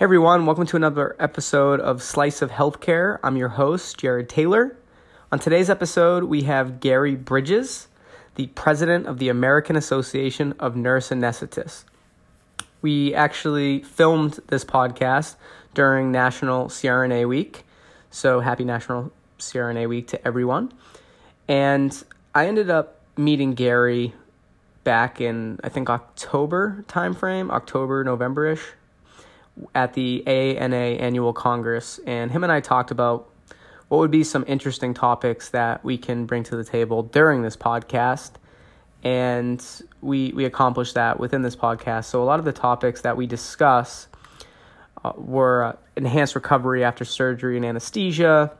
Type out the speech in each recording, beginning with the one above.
Hey everyone, welcome to another episode of Slice of Healthcare. I'm your host, Jared Taylor. On today's episode, we have Gary Bridges, the president of the American Association of Nurse Anesthetists. We actually filmed this podcast during National CRNA Week, so happy National CRNA Week to everyone. And I ended up meeting Gary back in I think October timeframe, October, November-ish at the AANA annual congress, and him and I talked about what would be some interesting topics that we can bring to the table during this podcast. And we we accomplished that within this podcast. So a lot of the topics that we discuss uh, were uh, enhanced recovery after surgery and anesthesia,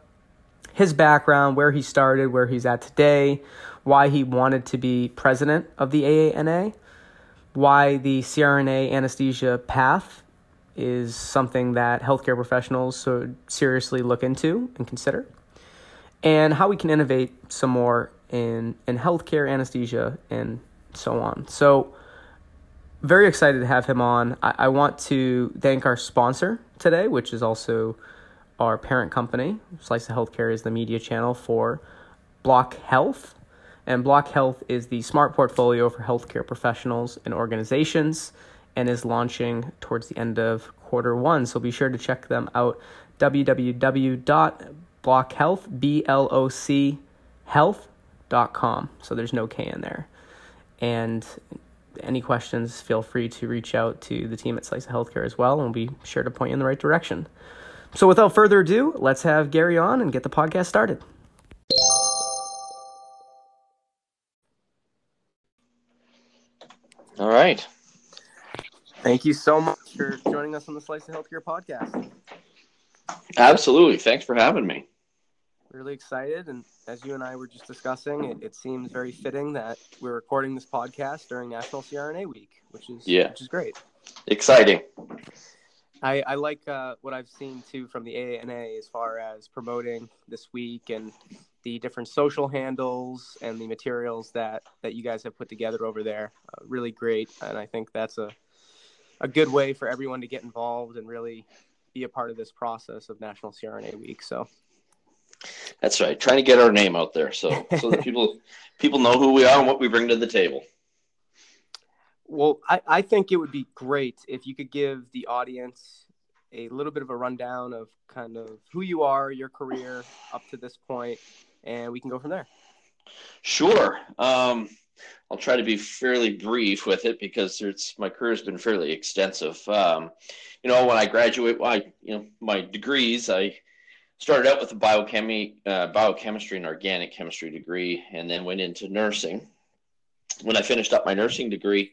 his background, where he started, where he's at today, why he wanted to be president of the AANA, why the CRNA anesthesia path is something that healthcare professionals should seriously look into and consider, and how we can innovate some more in, in healthcare, anesthesia, and so on. So, very excited to have him on. I, I want to thank our sponsor today, which is also our parent company. Slice of Healthcare is the media channel for BlocHealth. And BlocHealth is the smart portfolio for healthcare professionals and organizations and is launching towards the end of quarter one. So be sure to check them out www.blochealth, B L O C health.com. So there's no K in there. And any questions, feel free to reach out to the team at Slice of Healthcare as well, and we'll be sure to point you in the right direction. So without further ado, let's have Gary on and get the podcast started. All right. Thank you so much for joining us on the Slice of Healthcare podcast. Absolutely. Thanks for having me. Really excited. And as you and I were just discussing, it, it seems very fitting that we're recording this podcast during National CRNA Week, which is yeah. which is great. Exciting. I, I like uh, what I've seen too from the AANA as far as promoting this week and the different social handles and the materials that, that you guys have put together over there. Uh, really great. And I think that's a a good way for everyone to get involved and really be a part of this process of National CRNA Week. So that's right. Trying to get our name out there so so that people people know who we are and what we bring to the table. Well, I, I think it would be great if you could give the audience a little bit of a rundown of kind of who you are, your career up to this point, and we can go from there. Sure. Um, I'll try to be fairly brief with it because it's my career has been fairly extensive. Um, you know, when I graduate, I, you know, my degrees, I started out with a biochemy, uh, biochemistry and organic chemistry degree, and then went into nursing. When I finished up my nursing degree,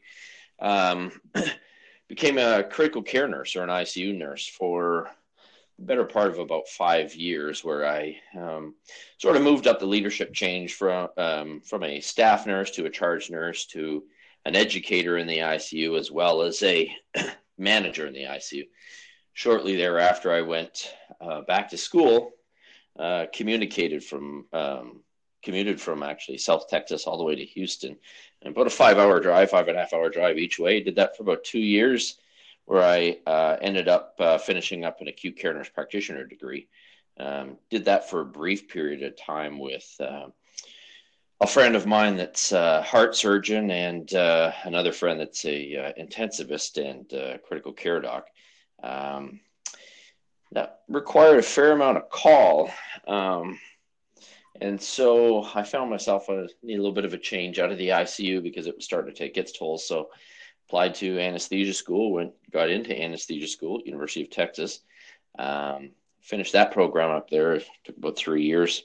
um, became a critical care nurse or an ICU nurse for better part of about five years where I um, sort of moved up the leadership change from um, from a staff nurse to a charge nurse to an educator in the ICU as well as a manager in the ICU. Shortly thereafter, I went uh, back to school, uh, communicated from um, commuted from actually South Texas all the way to Houston, and about a five hour drive, five and a half hour drive each way. Did that for about two years where I uh, ended up uh, finishing up an acute care nurse practitioner degree. Um, did that for a brief period of time with uh, a friend of mine that's a heart surgeon and uh, another friend that's a uh, intensivist and uh, critical care doc. Um, that required a fair amount of call. Um, and so I found myself need a little bit of a change out of the ICU because it was starting to take its toll. So applied to anesthesia school, went got into anesthesia school University of Texas. Um, finished that program up there. It took about three years,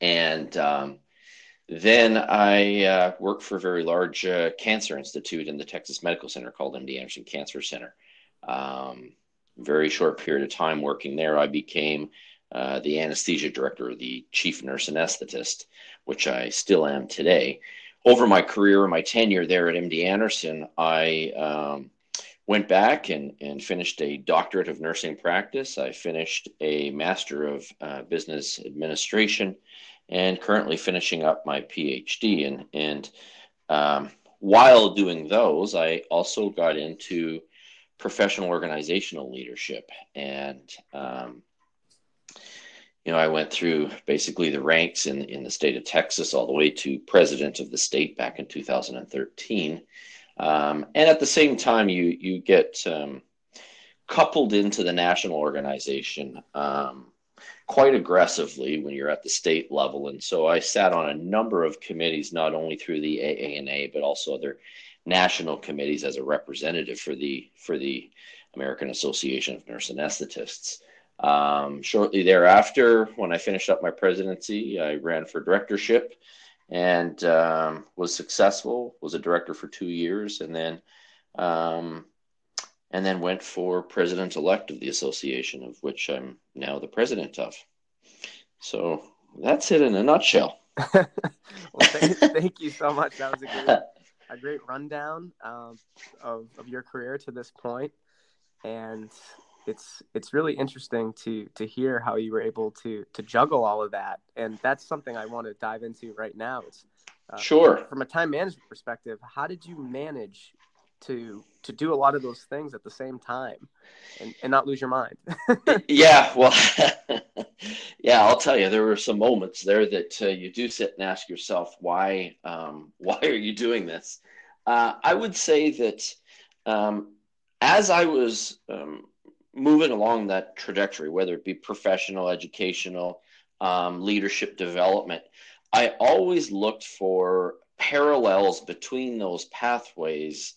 and um, then I uh, worked for a very large uh, cancer institute in the Texas Medical Center called MD Anderson Cancer Center. Um, very short period of time working there, I became uh, the anesthesia director, the chief nurse anesthetist, which I still am today over my career, and my tenure there at MD Anderson, I um, went back and, and finished a doctorate of nursing practice. I finished a master of uh, business administration and currently finishing up my PhD. And, and um, while doing those, I also got into professional organizational leadership. And, um, you know, I went through basically the ranks in, in the state of Texas all the way to president of the state back in 2013. Um, and at the same time, you, you get um, coupled into the national organization um, quite aggressively when you're at the state level. And so I sat on a number of committees, not only through the AANA, but also other national committees as a representative for the for the American Association of Nurse Anesthetists. Um, shortly thereafter, when I finished up my presidency, I ran for directorship and um, was successful. Was a director for two years, and then um, and then went for president elect of the association, of which I'm now the president of. So that's it in a nutshell. well, thank, thank, you so much. That was a great, a great rundown um, of, of your career to this point, and it's it's really interesting to to hear how you were able to to juggle all of that, and that's something I want to dive into right now. It's uh, sure from a time management perspective. How did you manage to to do a lot of those things at the same time and, and not lose your mind yeah well yeah i'll tell you there were some moments there that uh, you do sit and ask yourself why um, why are you doing this uh, i would say that um, as i was um, moving along that trajectory whether it be professional educational um, leadership development i always looked for parallels between those pathways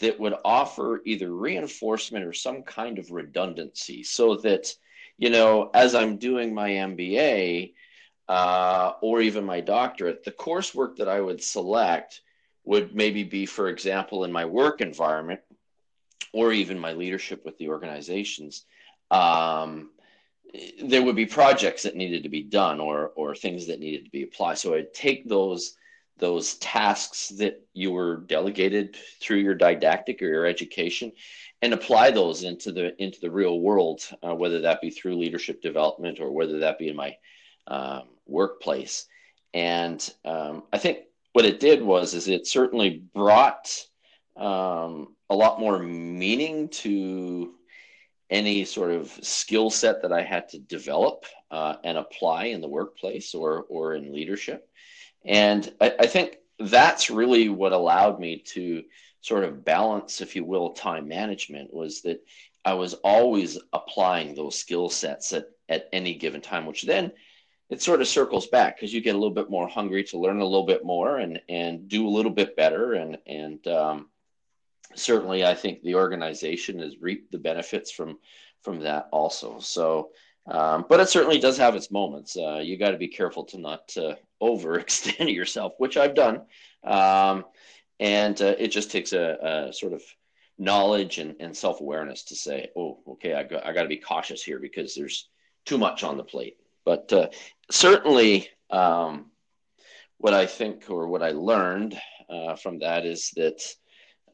that would offer either reinforcement or some kind of redundancy so that, you know, as I'm doing my MBA uh, or even my doctorate, the coursework that I would select would maybe be, for example, in my work environment or even my leadership with the organizations. Um, there would be projects that needed to be done or or things that needed to be applied. So I'd take those those tasks that you were delegated through your didactic or your education and apply those into the into the real world uh, whether that be through leadership development or whether that be in my um, workplace and um, i think what it did was is it certainly brought um, a lot more meaning to any sort of skill set that i had to develop uh, and apply in the workplace or or in leadership and I, I think that's really what allowed me to sort of balance, if you will, time management was that I was always applying those skill sets at, at any given time, which then it sort of circles back because you get a little bit more hungry to learn a little bit more and, and do a little bit better. And, and um, certainly I think the organization has reaped the benefits from, from that also. So, um, but it certainly does have its moments. Uh, you got to be careful to not uh, overextend yourself, which I've done. Um, and uh, it just takes a, a sort of knowledge and, and self awareness to say, oh, okay, I got, I got to be cautious here because there's too much on the plate. But uh, certainly, um, what I think or what I learned uh, from that is that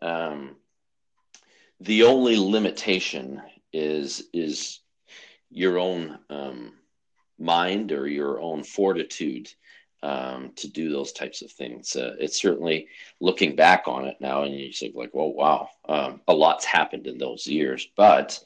um, the only limitation is is your own um, mind or your own fortitude um, to do those types of things. Uh, it's certainly looking back on it now, and you say like, "Well, wow, um, a lot's happened in those years," but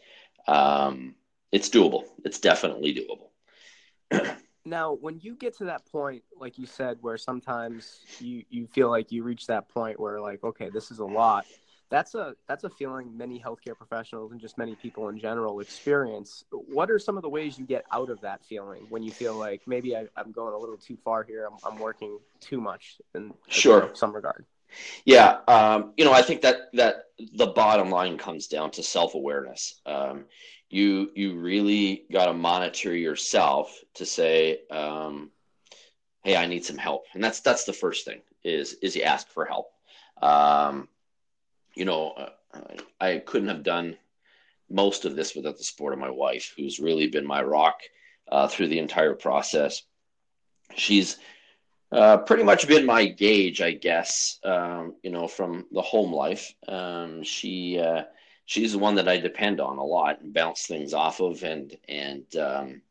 um, it's doable. It's definitely doable. now, when you get to that point, like you said, where sometimes you you feel like you reach that point where like, okay, this is a lot that's a that's a feeling many healthcare professionals and just many people in general experience. What are some of the ways you get out of that feeling when you feel like maybe I, am going a little too far here? I'm, I'm working too much in sure some regard. Yeah, um, you know, I think that that the bottom line comes down to self awareness. Um, you you really got to monitor yourself to say, um, "Hey, I need some help," and that's that's the first thing is is you ask for help. Um, you know, uh, I couldn't have done most of this without the support of my wife, who's really been my rock uh, through the entire process. She's uh, pretty much been my gauge, I guess, um, you know, from the home life. Um, she uh, she's the one that I depend on a lot and bounce things off of, and and um,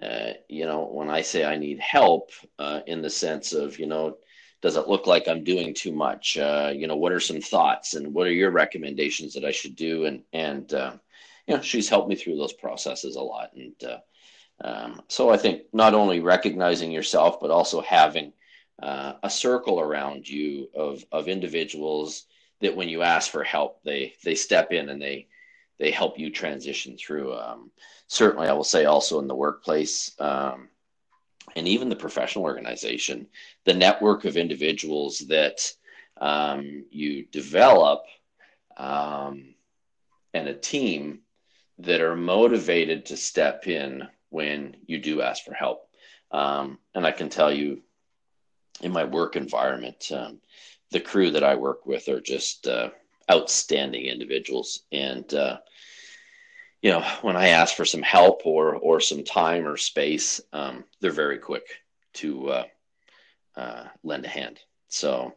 uh, you know, when I say I need help, uh, in the sense of you know does it look like I'm doing too much? Uh, you know, what are some thoughts and what are your recommendations that I should do? And and uh, you know, she's helped me through those processes a lot. And uh, um, so I think not only recognizing yourself, but also having uh, a circle around you of of individuals that when you ask for help, they they step in and they they help you transition through. Um, certainly, I will say also in the workplace. Um, and even the professional organization, the network of individuals that um, you develop um, and a team that are motivated to step in when you do ask for help. Um, and I can tell you, in my work environment, um, the crew that I work with are just uh, outstanding individuals. And uh, you know, when I ask for some help or or some time or space, um, they're very quick to uh, uh, lend a hand. So,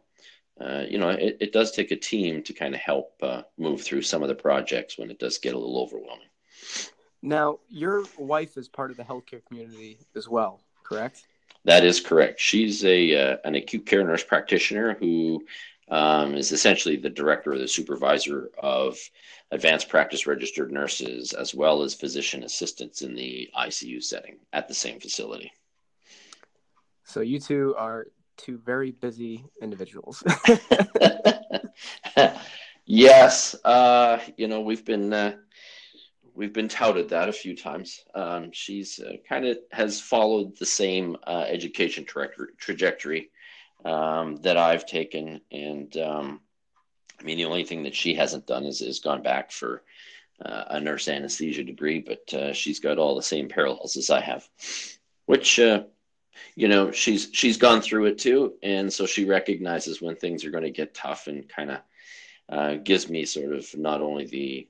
uh, you know, it, it does take a team to kind of help uh, move through some of the projects when it does get a little overwhelming. Now, your wife is part of the healthcare community as well, correct? That is correct. She's a uh, an acute care nurse practitioner who um, is essentially the director or the supervisor of advanced practice registered nurses as well as physician assistants in the ICU setting at the same facility. So you two are two very busy individuals. yes, uh, you know we've been uh, we've been touted that a few times. Um, she's uh, kind of has followed the same uh, education tra- trajectory um, that I've taken, and um, I mean, the only thing that she hasn't done is, is gone back for uh, a nurse anesthesia degree, but uh, she's got all the same parallels as I have, which, uh, you know, she's she's gone through it too, and so she recognizes when things are going to get tough, and kind of uh, gives me sort of not only the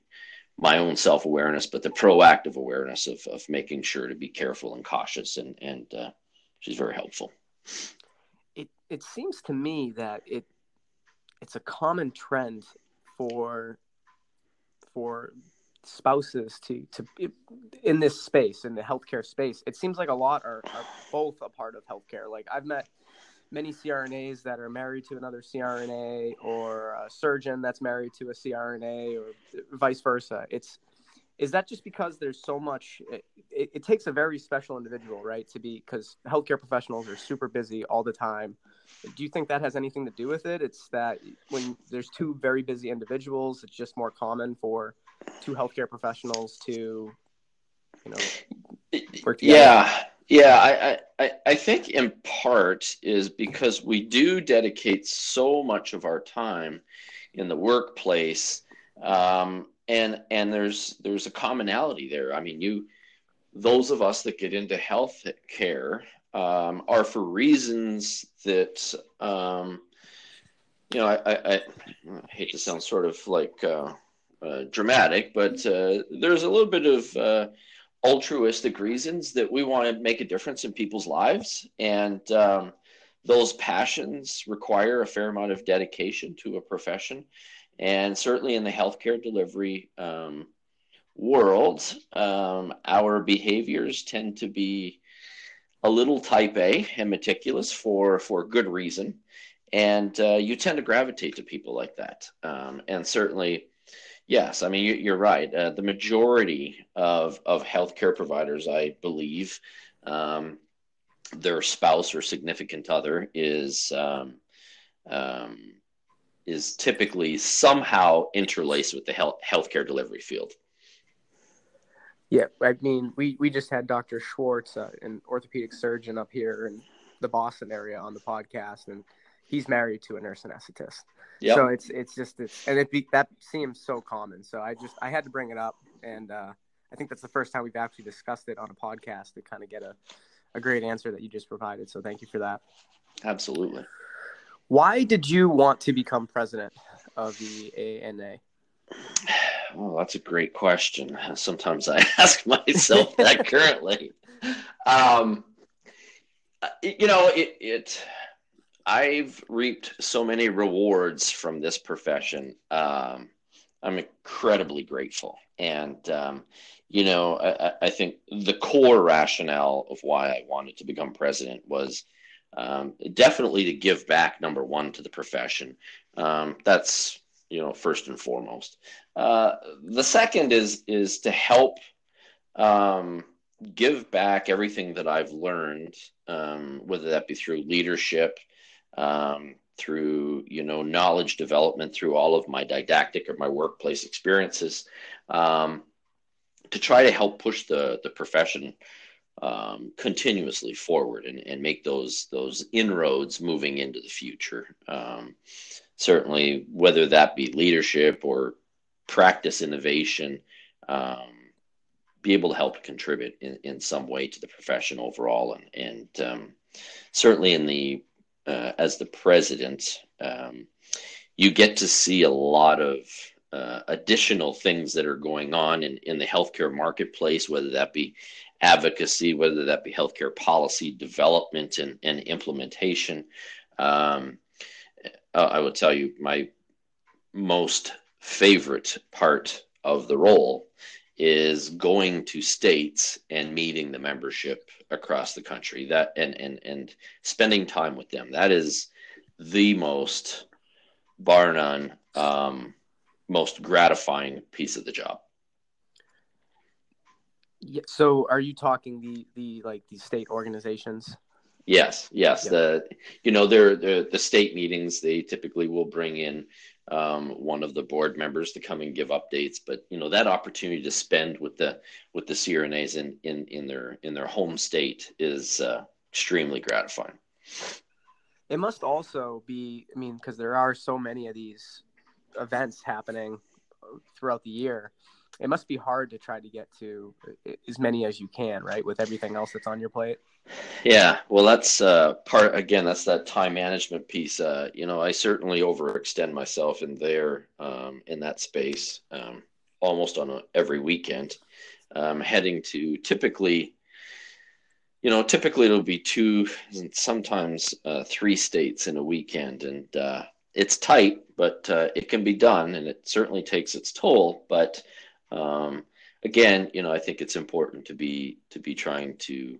my own self awareness, but the proactive awareness of of making sure to be careful and cautious, and and uh, she's very helpful. It it seems to me that it it's a common trend for for spouses to to in this space in the healthcare space it seems like a lot are, are both a part of healthcare like i've met many crnas that are married to another crna or a surgeon that's married to a crna or vice versa. It's is that just because there's so much it, it, takes a very special individual right to be because healthcare professionals are super busy all the time. Do you think that has anything to do with it? It's that when there's two very busy individuals it's just more common for two healthcare professionals to you know work together? yeah yeah I, I i think in part is because we do dedicate so much of our time in the workplace um, and and there's there's a commonality there. I mean, you those of us that get into health care um, are for reasons that um, you know I, I, I, hate to sound sort of like uh, uh, dramatic, but uh, there's a little bit of uh, altruistic reasons that we want to make a difference in people's lives and. Um, those passions require a fair amount of dedication to a profession and certainly in the healthcare delivery um, world, um, our behaviors tend to be a little type A and meticulous for, for good reason. And uh, you tend to gravitate to people like that. Um, and certainly, yes, I mean, you're right. Uh, the majority of, of healthcare providers, I believe, um, their spouse or significant other is um, um, is typically somehow interlaced with the health healthcare delivery field. Yeah, I mean, we we just had Dr. Schwartz, uh, an orthopedic surgeon up here in the Boston area, on the podcast, and he's married to a nurse anesthetist. Yep. So it's it's just it's, and it be, that seems so common. So I just I had to bring it up, and uh, I think that's the first time we've actually discussed it on a podcast to kind of get a a great answer that you just provided. So thank you for that. Absolutely. Why did you want to become president of the ANA? Well, that's a great question. Sometimes I ask myself that currently. Um, you know, it, it, I've reaped so many rewards from this profession. Um, I'm incredibly grateful. And, um, you know, I, I, think the core rationale of why I wanted to become president was um, definitely to give back number one to the profession. Um, that's you know first and foremost. Uh, the second is is to help um, give back everything that I've learned, um, whether that be through leadership, um, through you know knowledge development, through all of my didactic or my workplace experiences, um, to try to help push the the profession um, continuously forward and, and make those those inroads moving into the future. Um, certainly, whether that be leadership or practice innovation, um, be able to help contribute in, in some way to the profession overall, and and um, certainly in the uh, as the president, um, you get to see a lot of uh, additional things that are going on in, in the healthcare marketplace, whether that be advocacy, whether that be healthcare policy development and, and implementation. Um, uh, I will tell you, my most favorite part of the role is going to states and meeting the membership across the country that and and and spending time with them that is the most bar none um, most gratifying piece of the job yeah, so are you talking the the like the state organizations? Yes, yes. Yeah. The you know they're, the the state meetings. They typically will bring in um, one of the board members to come and give updates. But you know that opportunity to spend with the with the CRNAs in in in their in their home state is uh, extremely gratifying. It must also be. I mean, because there are so many of these events happening throughout the year it must be hard to try to get to as many as you can, right? With everything else that's on your plate. Yeah, well, that's uh, part again. That's that time management piece. Uh, you know, I certainly overextend myself in there um, in that space um, almost on a, every weekend. Um, heading to typically, you know, typically it'll be two, sometimes uh, three states in a weekend, and uh, it's tight, but uh, it can be done, and it certainly takes its toll, but um, again, you know, I think it's important to be to be trying to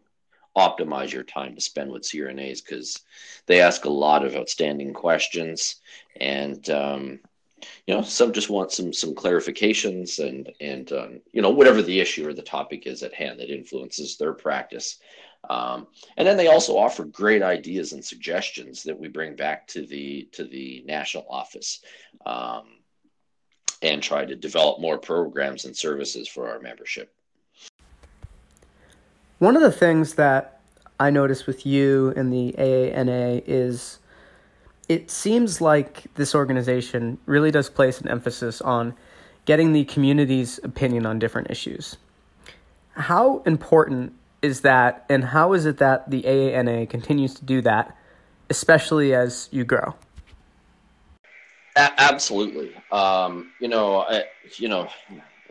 optimize your time to spend with CRNAs because they ask a lot of outstanding questions, and um, you know, some just want some some clarifications and and um, you know whatever the issue or the topic is at hand that influences their practice. Um, and then they also offer great ideas and suggestions that we bring back to the to the national office. Um, and try to develop more programs and services for our membership. One of the things that I noticed with you and the AANA is it seems like this organization really does place an emphasis on getting the community's opinion on different issues. How important is that, and how is it that the AANA continues to do that, especially as you grow? A- absolutely. Um, you know, I, you know,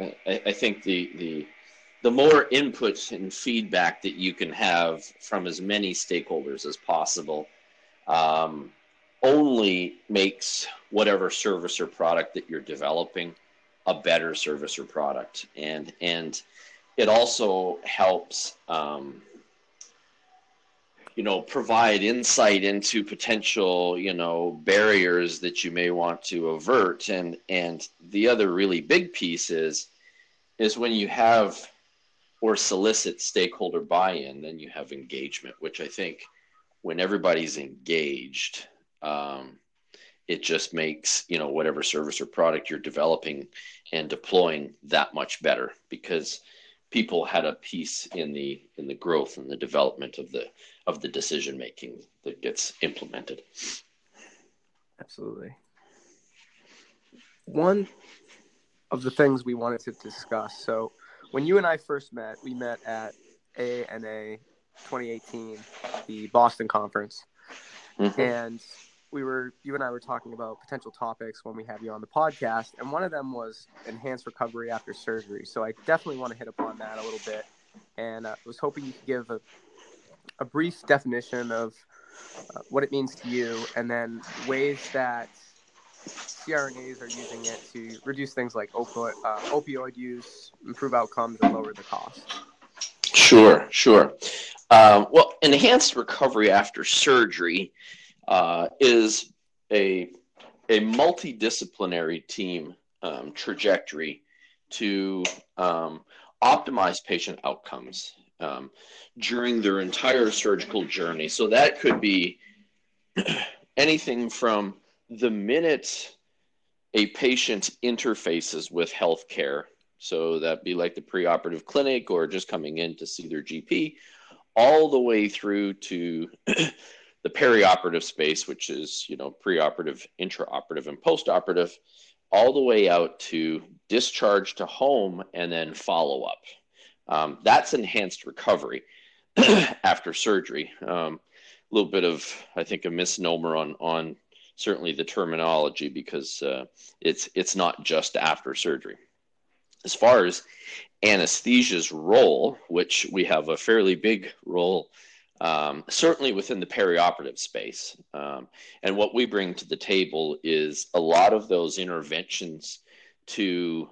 I, I, think the the the more input and feedback that you can have from as many stakeholders as possible um, only makes whatever service or product that you're developing a better service or product, and and it also helps. Um, you know provide insight into potential you know barriers that you may want to avert. And and the other really big piece is is when you have or solicit stakeholder buy-in then you have engagement which i think when everybody's engaged um, it just makes you know whatever service or product you're developing and deploying that much better because people had a piece in the in the growth and the development of the of the decision making that gets implemented. Absolutely. One of the things we wanted to discuss. So, when you and I first met, we met at AANA 2018, the Boston conference, mm-hmm. and we were you and I were talking about potential topics when we have you on the podcast, and one of them was enhanced recovery after surgery. So I definitely want to hit upon that a little bit, and I uh, was hoping you could give a a brief definition of uh, what it means to you, and then ways that CRNAs are using it to reduce things like opioid, uh, opioid use, improve outcomes, and lower the cost. Sure, sure. Uh, well, enhanced recovery after surgery uh, is a a multidisciplinary team um, trajectory to um, optimize patient outcomes um, during their entire surgical journey. So that could be anything from the minute a patient interfaces with healthcare. So that'd be like the preoperative clinic or just coming in to see their GP, all the way through to the perioperative space, which is you know preoperative, intraoperative, and postoperative, all the way out to discharge to home and then follow up. Um, that's enhanced recovery after surgery. Um, a little bit of, I think, a misnomer on on certainly the terminology because uh, it's it's not just after surgery. As far as anesthesia's role, which we have a fairly big role, um, certainly within the perioperative space, um, and what we bring to the table is a lot of those interventions to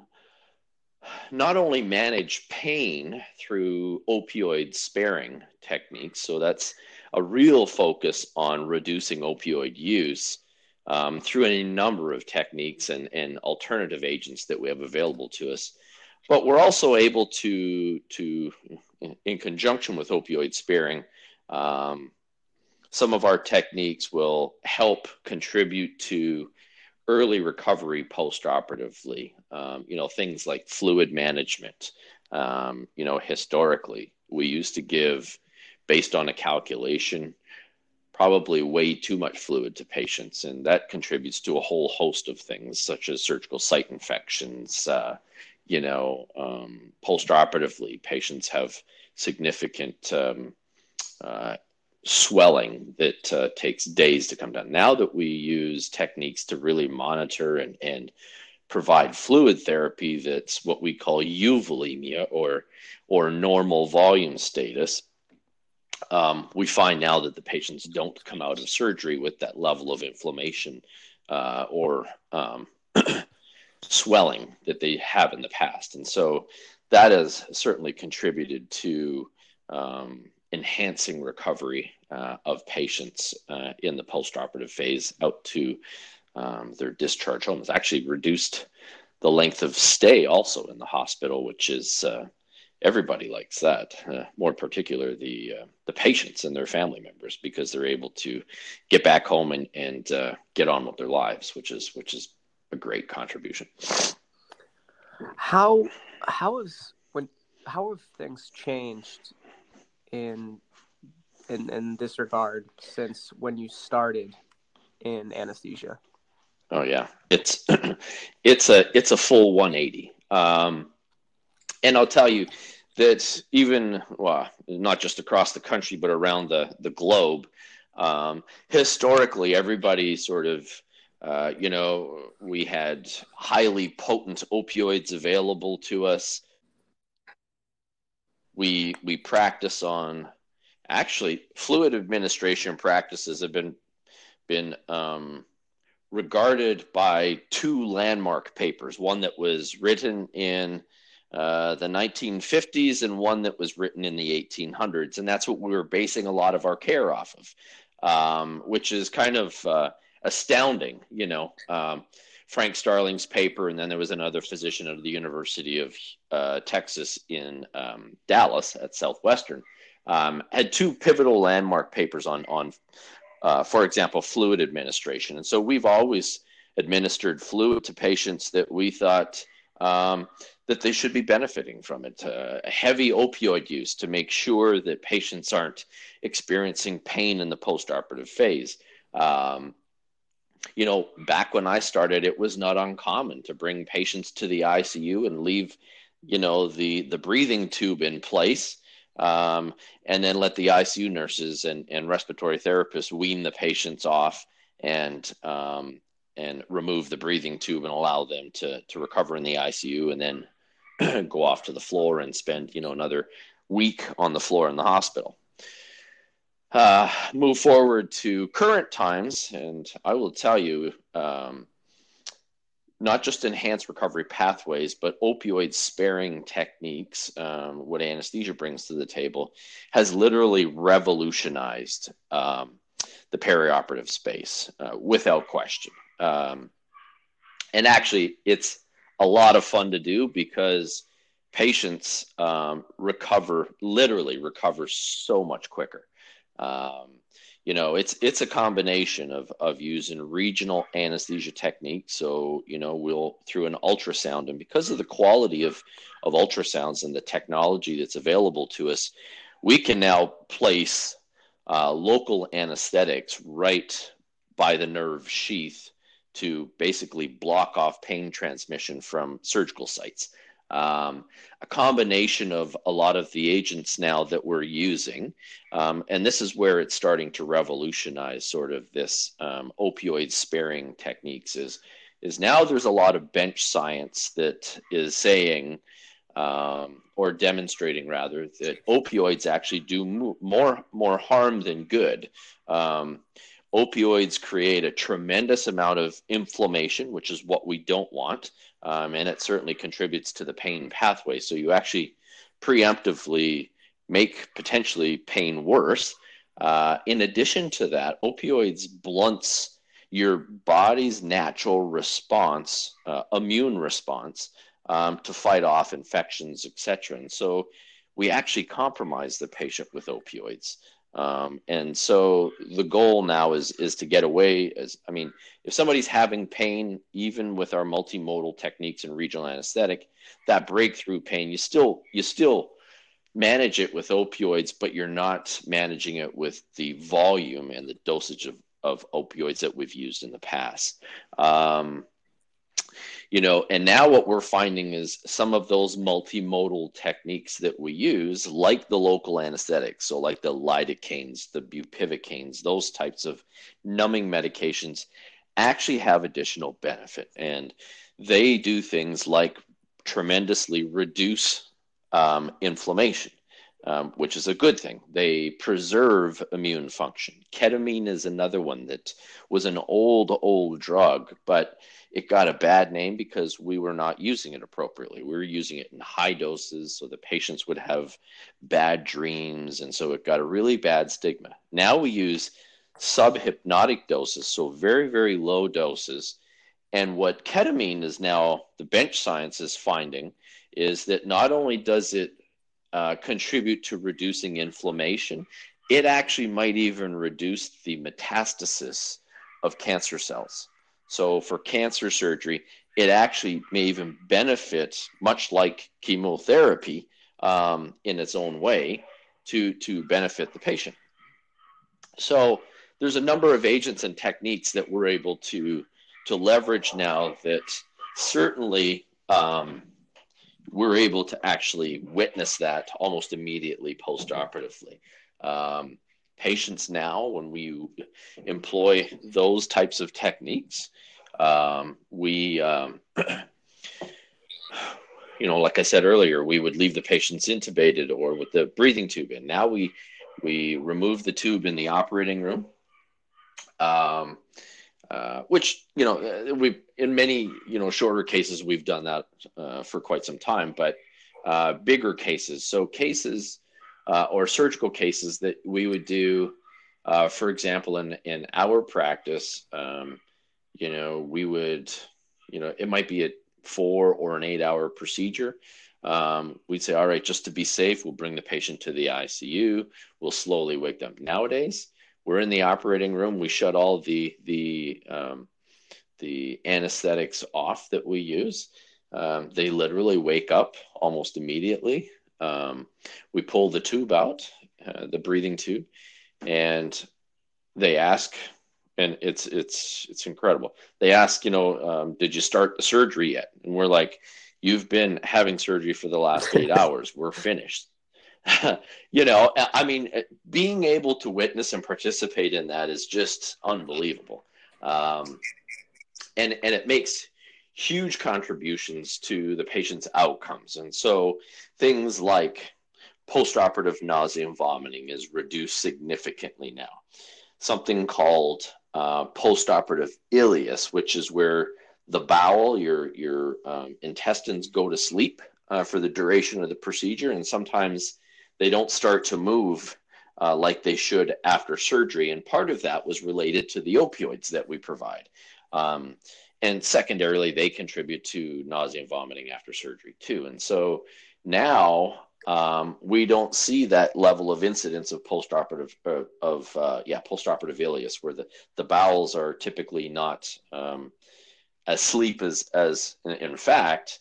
not only manage pain through opioid sparing techniques, so that's a real focus on reducing opioid use um, through any number of techniques and, and alternative agents that we have available to us. But we're also able to, to in conjunction with opioid sparing, um, some of our techniques will help contribute to early recovery post-operatively. Um, you know, things like fluid management. Um, you know, historically, we used to give, based on a calculation, probably way too much fluid to patients, and that contributes to a whole host of things such as surgical site infections. Uh, you know, um, post-operatively, patients have significant um, uh, swelling that uh, takes days to come down. Now that we use techniques to really monitor and, and provide fluid therapy that's what we call euvolemia or or normal volume status, um, we find now that the patients don't come out of surgery with that level of inflammation uh, or um, swelling that they have in the past. And so that has certainly contributed to um, enhancing recovery uh, of patients uh, in the postoperative phase out to um, their discharge home. It's actually reduced the length of stay also in the hospital, which is uh, everybody likes that. Uh, more particular, the uh, the patients and their family members because they're able to get back home and and uh, get on with their lives, which is which is a great contribution. How how is when how have things changed in in in this regard since when you started in anesthesia? Oh yeah, it's it's a it's a full 180. Um, and I'll tell you that even well, not just across the country but around the the globe, um, historically everybody sort of uh, you know we had highly potent opioids available to us. We we practice on actually fluid administration practices have been been um, regarded by two landmark papers one that was written in uh, the 1950s and one that was written in the 1800s and that's what we were basing a lot of our care off of um, which is kind of uh, astounding you know um, frank starling's paper and then there was another physician at the university of uh, texas in um, dallas at southwestern um, had two pivotal landmark papers on on, uh, for example, fluid administration. And so we've always administered fluid to patients that we thought um, that they should be benefiting from it. Uh, heavy opioid use to make sure that patients aren't experiencing pain in the postoperative phase. Um, you know, back when I started, it was not uncommon to bring patients to the ICU and leave, you know, the the breathing tube in place um, and then let the ICU nurses and, and respiratory therapists wean the patients off and um, and remove the breathing tube and allow them to to recover in the ICU and then go off to the floor and spend you know another week on the floor in the hospital. Uh, move forward to current times, and I will tell you, um, not just enhanced recovery pathways, but opioid sparing techniques, um, what anesthesia brings to the table, has literally revolutionized um, the perioperative space uh, without question. Um, and actually, it's a lot of fun to do because patients um, recover, literally recover so much quicker. Um, you know it's it's a combination of of using regional anesthesia techniques. So you know we'll through an ultrasound and because of the quality of of ultrasounds and the technology that's available to us we can now place uh, local anesthetics right by the nerve sheath to basically block off pain transmission from surgical sites um, a combination of a lot of the agents now that we're using. Um, and this is where it's starting to revolutionize sort of this um, opioid sparing techniques is, is now there's a lot of bench science that is saying um, or demonstrating rather that opioids actually do more, more harm than good. Um, opioids create a tremendous amount of inflammation, which is what we don't want um, and it certainly contributes to the pain pathway. So you actually preemptively make potentially pain worse. Uh, in addition to that, opioids blunts your body's natural response, uh, immune response um, to fight off infections, etc. And so we actually compromise the patient with opioids. Um, and so the goal now is is to get away as I mean, if somebody's having pain, even with our multimodal techniques and regional anesthetic, that breakthrough pain, you still you still manage it with opioids, but you're not managing it with the volume and the dosage of, of opioids that we've used in the past. Um, you know and now what we're finding is some of those multimodal techniques that we use like the local anesthetics so like the lidocaines the bupivacaines those types of numbing medications actually have additional benefit and they do things like tremendously reduce um, inflammation um, which is a good thing. They preserve immune function. Ketamine is another one that was an old, old drug, but it got a bad name because we were not using it appropriately. We were using it in high doses, so the patients would have bad dreams, and so it got a really bad stigma. Now we use subhypnotic doses, so very, very low doses. And what ketamine is now, the bench science is finding, is that not only does it uh, contribute to reducing inflammation. It actually might even reduce the metastasis of cancer cells. So, for cancer surgery, it actually may even benefit, much like chemotherapy um, in its own way, to, to benefit the patient. So, there's a number of agents and techniques that we're able to, to leverage now that certainly um, we're able to actually witness that almost immediately post-operatively. Um, patients now, when we employ those types of techniques, um, we, um, you know, like I said earlier, we would leave the patients intubated or with the breathing tube in. Now we we remove the tube in the operating room. Um, uh, which you know uh, we in many you know shorter cases we've done that uh, for quite some time, but uh, bigger cases, so cases uh, or surgical cases that we would do, for example, in in our practice, um, you know, we would, you know, it might be a four or an eight hour procedure. Um, we'd say, all right, just to be safe, we'll bring the patient to the ICU. We'll slowly wake them. Nowadays, we're in the operating room. We shut all the the um, the anesthetics off that we use. Um, they literally wake up almost immediately. Um, we pull the tube out, uh, the breathing tube, and they ask, and it's it's it's incredible. They ask, you know, um, did you start the surgery yet? And we're like, you've been having surgery for the last eight hours. We're finished. you know, I mean, being able to witness and participate in that is just unbelievable. Um, and, and it makes huge contributions to the patient's outcomes. And so things like postoperative nausea and vomiting is reduced significantly now. Something called uh, postoperative ileus, which is where the bowel, your your um, intestines go to sleep uh, for the duration of the procedure, and sometimes they don't start to move uh, like they should after surgery. And part of that was related to the opioids that we provide. Um, and secondarily, they contribute to nausea and vomiting after surgery too. And so now um, we don't see that level of incidence of postoperative uh, of uh, yeah postoperative ileus, where the, the bowels are typically not um, asleep as as in fact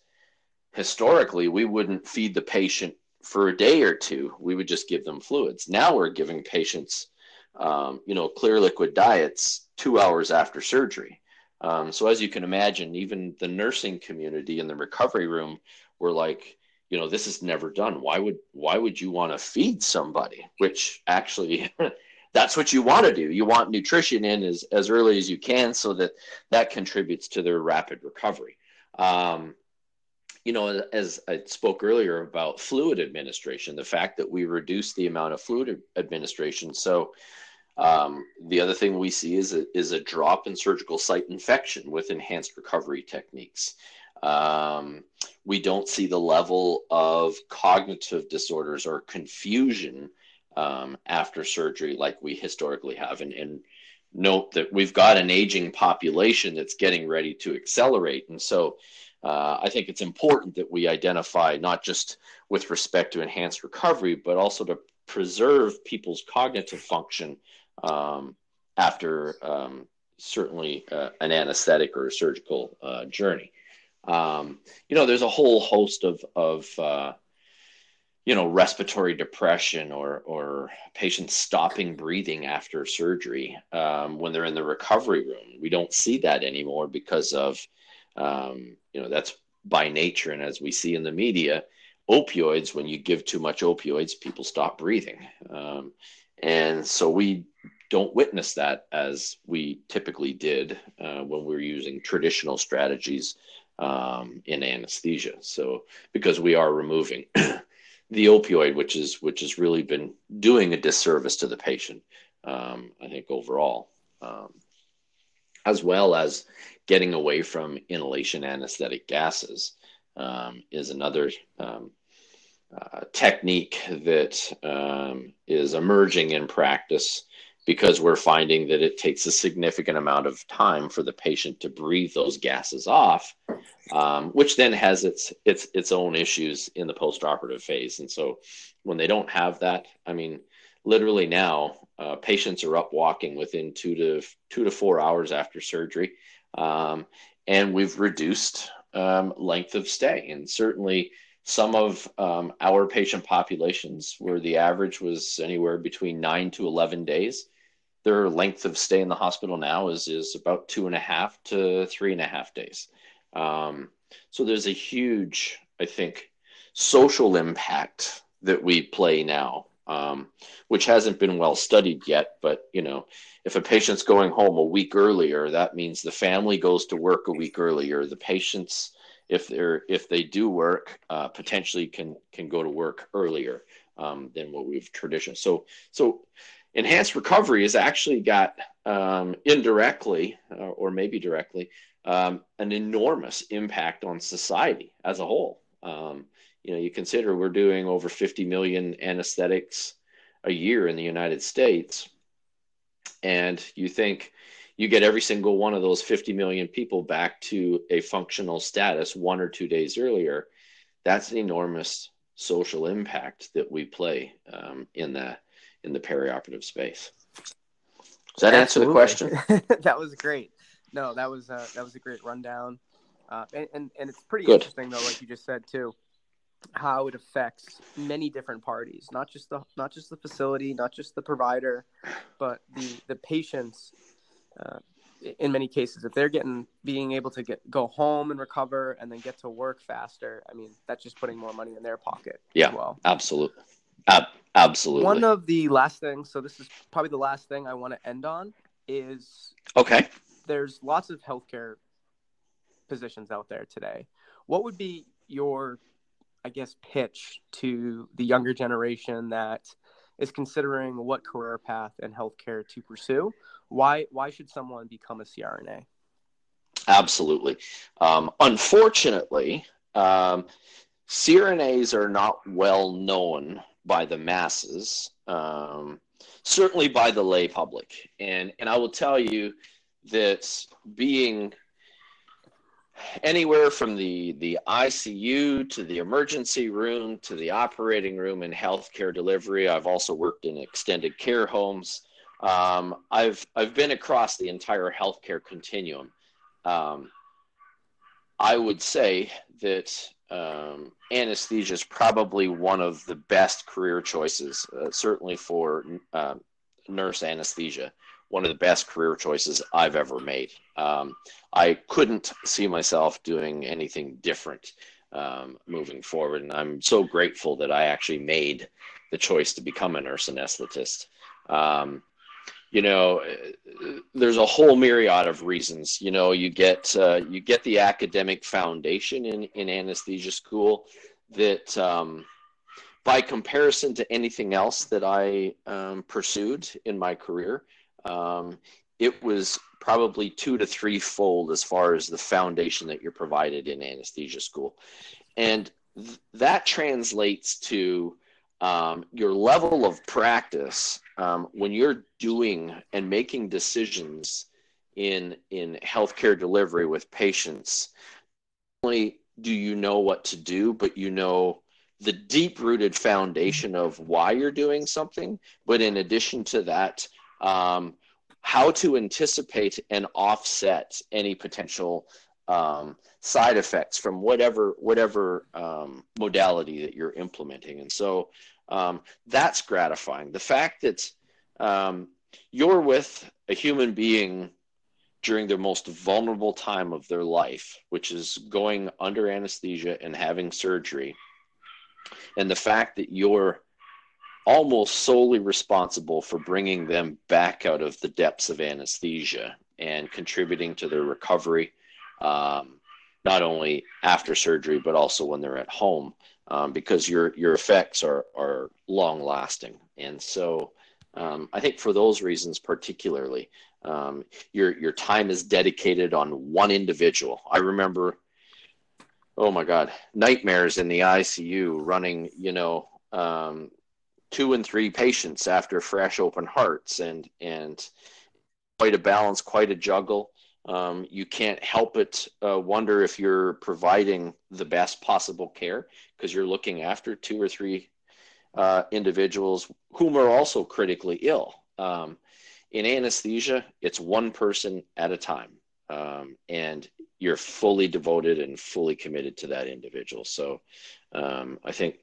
historically we wouldn't feed the patient for a day or two, we would just give them fluids. Now we're giving patients, um, you know, clear liquid diets two hours after surgery. Um, so as you can imagine, even the nursing community in the recovery room were like, you know, this is never done. Why would why would you want to feed somebody? Which actually, that's what you want to do. You want nutrition in as as early as you can, so that that contributes to their rapid recovery. Um, you know, as I spoke earlier about fluid administration, the fact that we reduce the amount of fluid administration. So, um, the other thing we see is a, is a drop in surgical site infection with enhanced recovery techniques. Um, we don't see the level of cognitive disorders or confusion um, after surgery like we historically have. And, and note that we've got an aging population that's getting ready to accelerate. And so, uh, I think it's important that we identify not just with respect to enhanced recovery, but also to preserve people's cognitive function um, after um, certainly uh, an anesthetic or a surgical uh, journey. Um, you know, there's a whole host of, of uh, you know, respiratory depression or, or patients stopping breathing after surgery um, when they're in the recovery room. We don't see that anymore because of um, you know, that's by nature. And as we see in the media, opioids, when you give too much opioids, people stop breathing. And so we don't witness that as we typically did uh, when we were using traditional strategies um, in anesthesia. So because we are removing the opioid, which is which has really been doing a disservice to the patient, um, I think overall, um, as well as getting away from inhalation anesthetic gases um, is another um, uh, technique that um, is emerging in practice because we're finding that it takes a significant amount of time for the patient to breathe those gases off, um, which then has its its its own issues in the postoperative phase. And so, when they don't have that, I mean, literally now, uh, patients are up walking within two to two to four hours after surgery um, and we've reduced um, length of stay. And certainly, some of um, our patient populations, where the average was anywhere between nine to 11 days, their length of stay in the hospital now is, is about two and a half to three and a half days. Um, so there's a huge, I think, social impact that we play now, um, which hasn't been well studied yet. But, you know, if a patient's going home a week earlier, that means the family goes to work a week earlier. The patients, if they're if they do work, uh, potentially can can go to work earlier um, than what we've traditionally. So so enhanced recovery has actually got um, indirectly uh, or maybe directly um, an enormous impact on society as a whole. Um, you know, you consider we're doing over 50 million anesthetics a year in the United States and you think you get every single one of those 50 million people back to a functional status one or two days earlier that's an enormous social impact that we play um, in the in the perioperative space does that Absolutely. answer the question that was great no that was uh, that was a great rundown uh, and, and, and it's pretty Good. interesting though like you just said too how it affects many different parties, not just the not just the facility, not just the provider, but the the patients. Uh, in many cases, if they're getting being able to get go home and recover and then get to work faster, I mean that's just putting more money in their pocket. Yeah, well, absolutely, Ab- absolutely. One of the last things, so this is probably the last thing I want to end on, is okay. There's lots of healthcare positions out there today. What would be your I guess, pitch to the younger generation that is considering what career path in healthcare to pursue? Why why should someone become a CRNA? Absolutely. Um, unfortunately, um, CRNAs are not well known by the masses, um, certainly by the lay public. And, and I will tell you that being anywhere from the, the ICU to the emergency room to the operating room in healthcare delivery, I've also worked in extended care homes. Um, I've, I've been across the entire healthcare continuum. Um, I would say that um, anesthesia is probably one of the best career choices, uh, certainly for uh, nurse anesthesia. One of the best career choices I've ever made. Um, I couldn't see myself doing anything different um, moving forward, and I'm so grateful that I actually made the choice to become a nurse anesthetist. Um, you know there's a whole myriad of reasons. You know you get uh, you get the academic foundation in in anesthesia school that um, by comparison to anything else that i um, pursued in my career um, it was probably two to three fold as far as the foundation that you're provided in anesthesia school. And th- that translates to um, your level of practice um, when you're doing and making decisions in in healthcare delivery with patients only do you know what to do but you know the deep rooted foundation of why you're doing something. But in addition to that um, how to anticipate and offset any potential um, side effects from whatever whatever um, modality that you're implementing. And so um, that's gratifying. The fact that um, you're with a human being during their most vulnerable time of their life, which is going under anesthesia and having surgery, and the fact that you're almost solely responsible for bringing them back out of the depths of anesthesia and contributing to their recovery, um, not only after surgery, but also when they're at home um, because your your effects are are long lasting. And so, um, I think for those reasons, particularly, um, your your time is dedicated on one individual. I remember, oh my God, nightmares in the ICU, running you know um, two and three patients after fresh open hearts, and and quite a balance, quite a juggle. Um, you can't help but uh, wonder if you're providing the best possible care because you're looking after two or three uh, individuals whom are also critically ill. Um, in anesthesia, it's one person at a time, um, and you're fully devoted and fully committed to that individual. So, um, I think,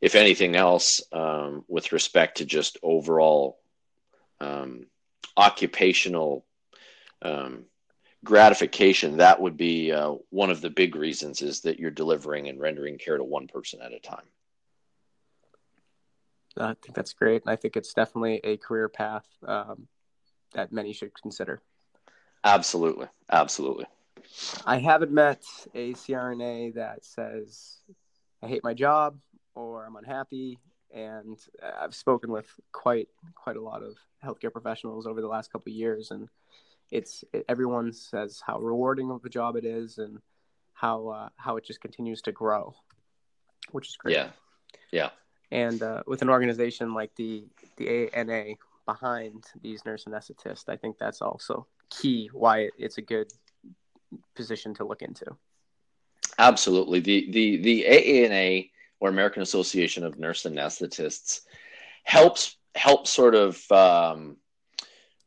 if anything else, um, with respect to just overall um, occupational um, gratification, that would be uh, one of the big reasons is that you're delivering and rendering care to one person at a time. I think that's great. And I think it's definitely a career path um, that many should consider. Absolutely. Absolutely. I haven't met a CRNA that says, I hate my job or I'm unhappy. And I've spoken with quite quite a lot of healthcare professionals over the last couple of years, and it's it, everyone says how rewarding of a job it is and how uh, how it just continues to grow, which is great. Yeah, yeah. And uh, with an organization like the the ANA behind these nurse anesthetists, I think that's also key why it's a good position to look into. Absolutely. The the the AANA or American Association of Nurse Anesthetists helps help sort of um,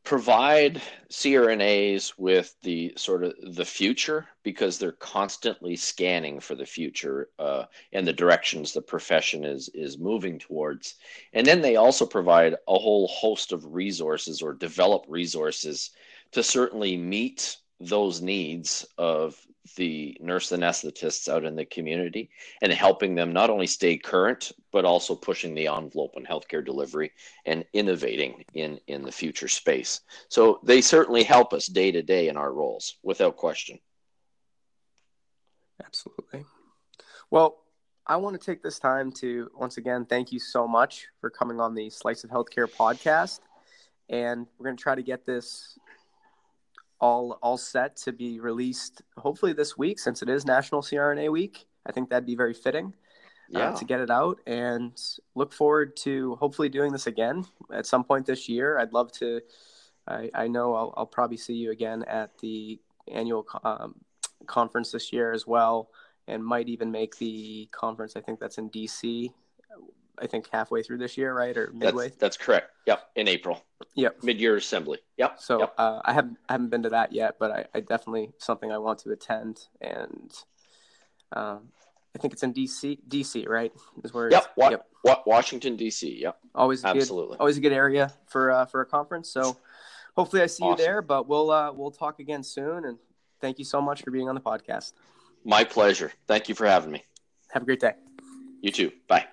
provide CRNAs with the sort of the future because they're constantly scanning for the future uh, and the directions the profession is is moving towards, and then they also provide a whole host of resources or develop resources to certainly meet those needs of the nurse anesthetists out in the community and helping them not only stay current but also pushing the envelope on healthcare delivery and innovating in in the future space. So they certainly help us day to day in our roles without question. Absolutely. Well i want to take this time to once again thank you so much for coming on the slice of healthcare podcast. And we're going to try to get this all all set to be released hopefully this week since it is National CRNA Week. I think that'd be very fitting Yeah. uh, to get it out and look forward to hopefully doing this again at some point this year. I'd love to. I, I know I'll, I'll probably see you again at the annual um, conference this year as well, and might even make the conference. I think that's in DC. I think halfway through this year, right, or midway. That's, that's correct. Yep. In April. Yep. Mid-year assembly. Yep. So Yep. uh, I haven't I haven't been to that yet, but I, I definitely something I want to attend, and um, I think it's in DC. DC, right? Is where Yep. Wa- yep. Wa- Washington D.C. Yep. Always a Absolutely. good, always a good area for uh, for a conference. So hopefully I see Awesome. you there. But we'll uh, we'll talk again soon, and thank you so much for being on the podcast. My pleasure. Thank you for having me. Have a great day. You too. Bye.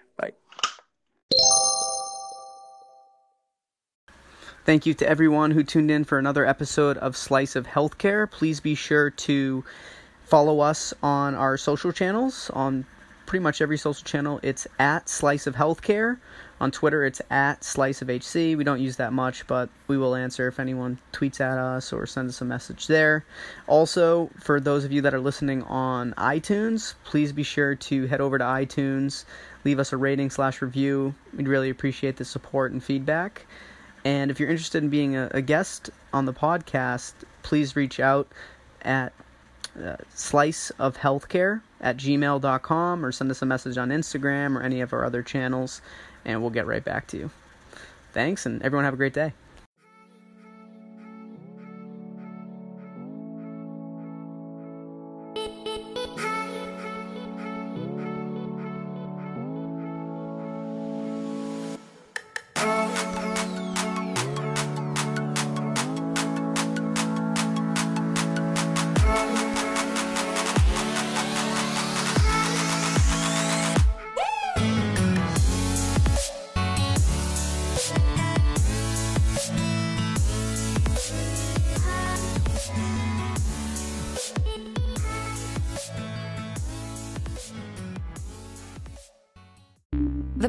Thank you to everyone who tuned in for another episode of Slice of Healthcare. Please be sure to follow us on our social channels. On pretty much every social channel, it's at Slice of Healthcare. On Twitter, it's at Slice of HC. We don't use that much, but we will answer if anyone tweets at us or sends us a message there. Also, for those of you that are listening on iTunes, please be sure to head over to iTunes, leave us a rating slash review. We'd really appreciate the support and feedback. And if you're interested in being a, a guest on the podcast, please reach out at uh, slice of healthcare at gmail.com or send us a message on Instagram or any of our other channels, and we'll get right back to you. Thanks, and everyone have a great day.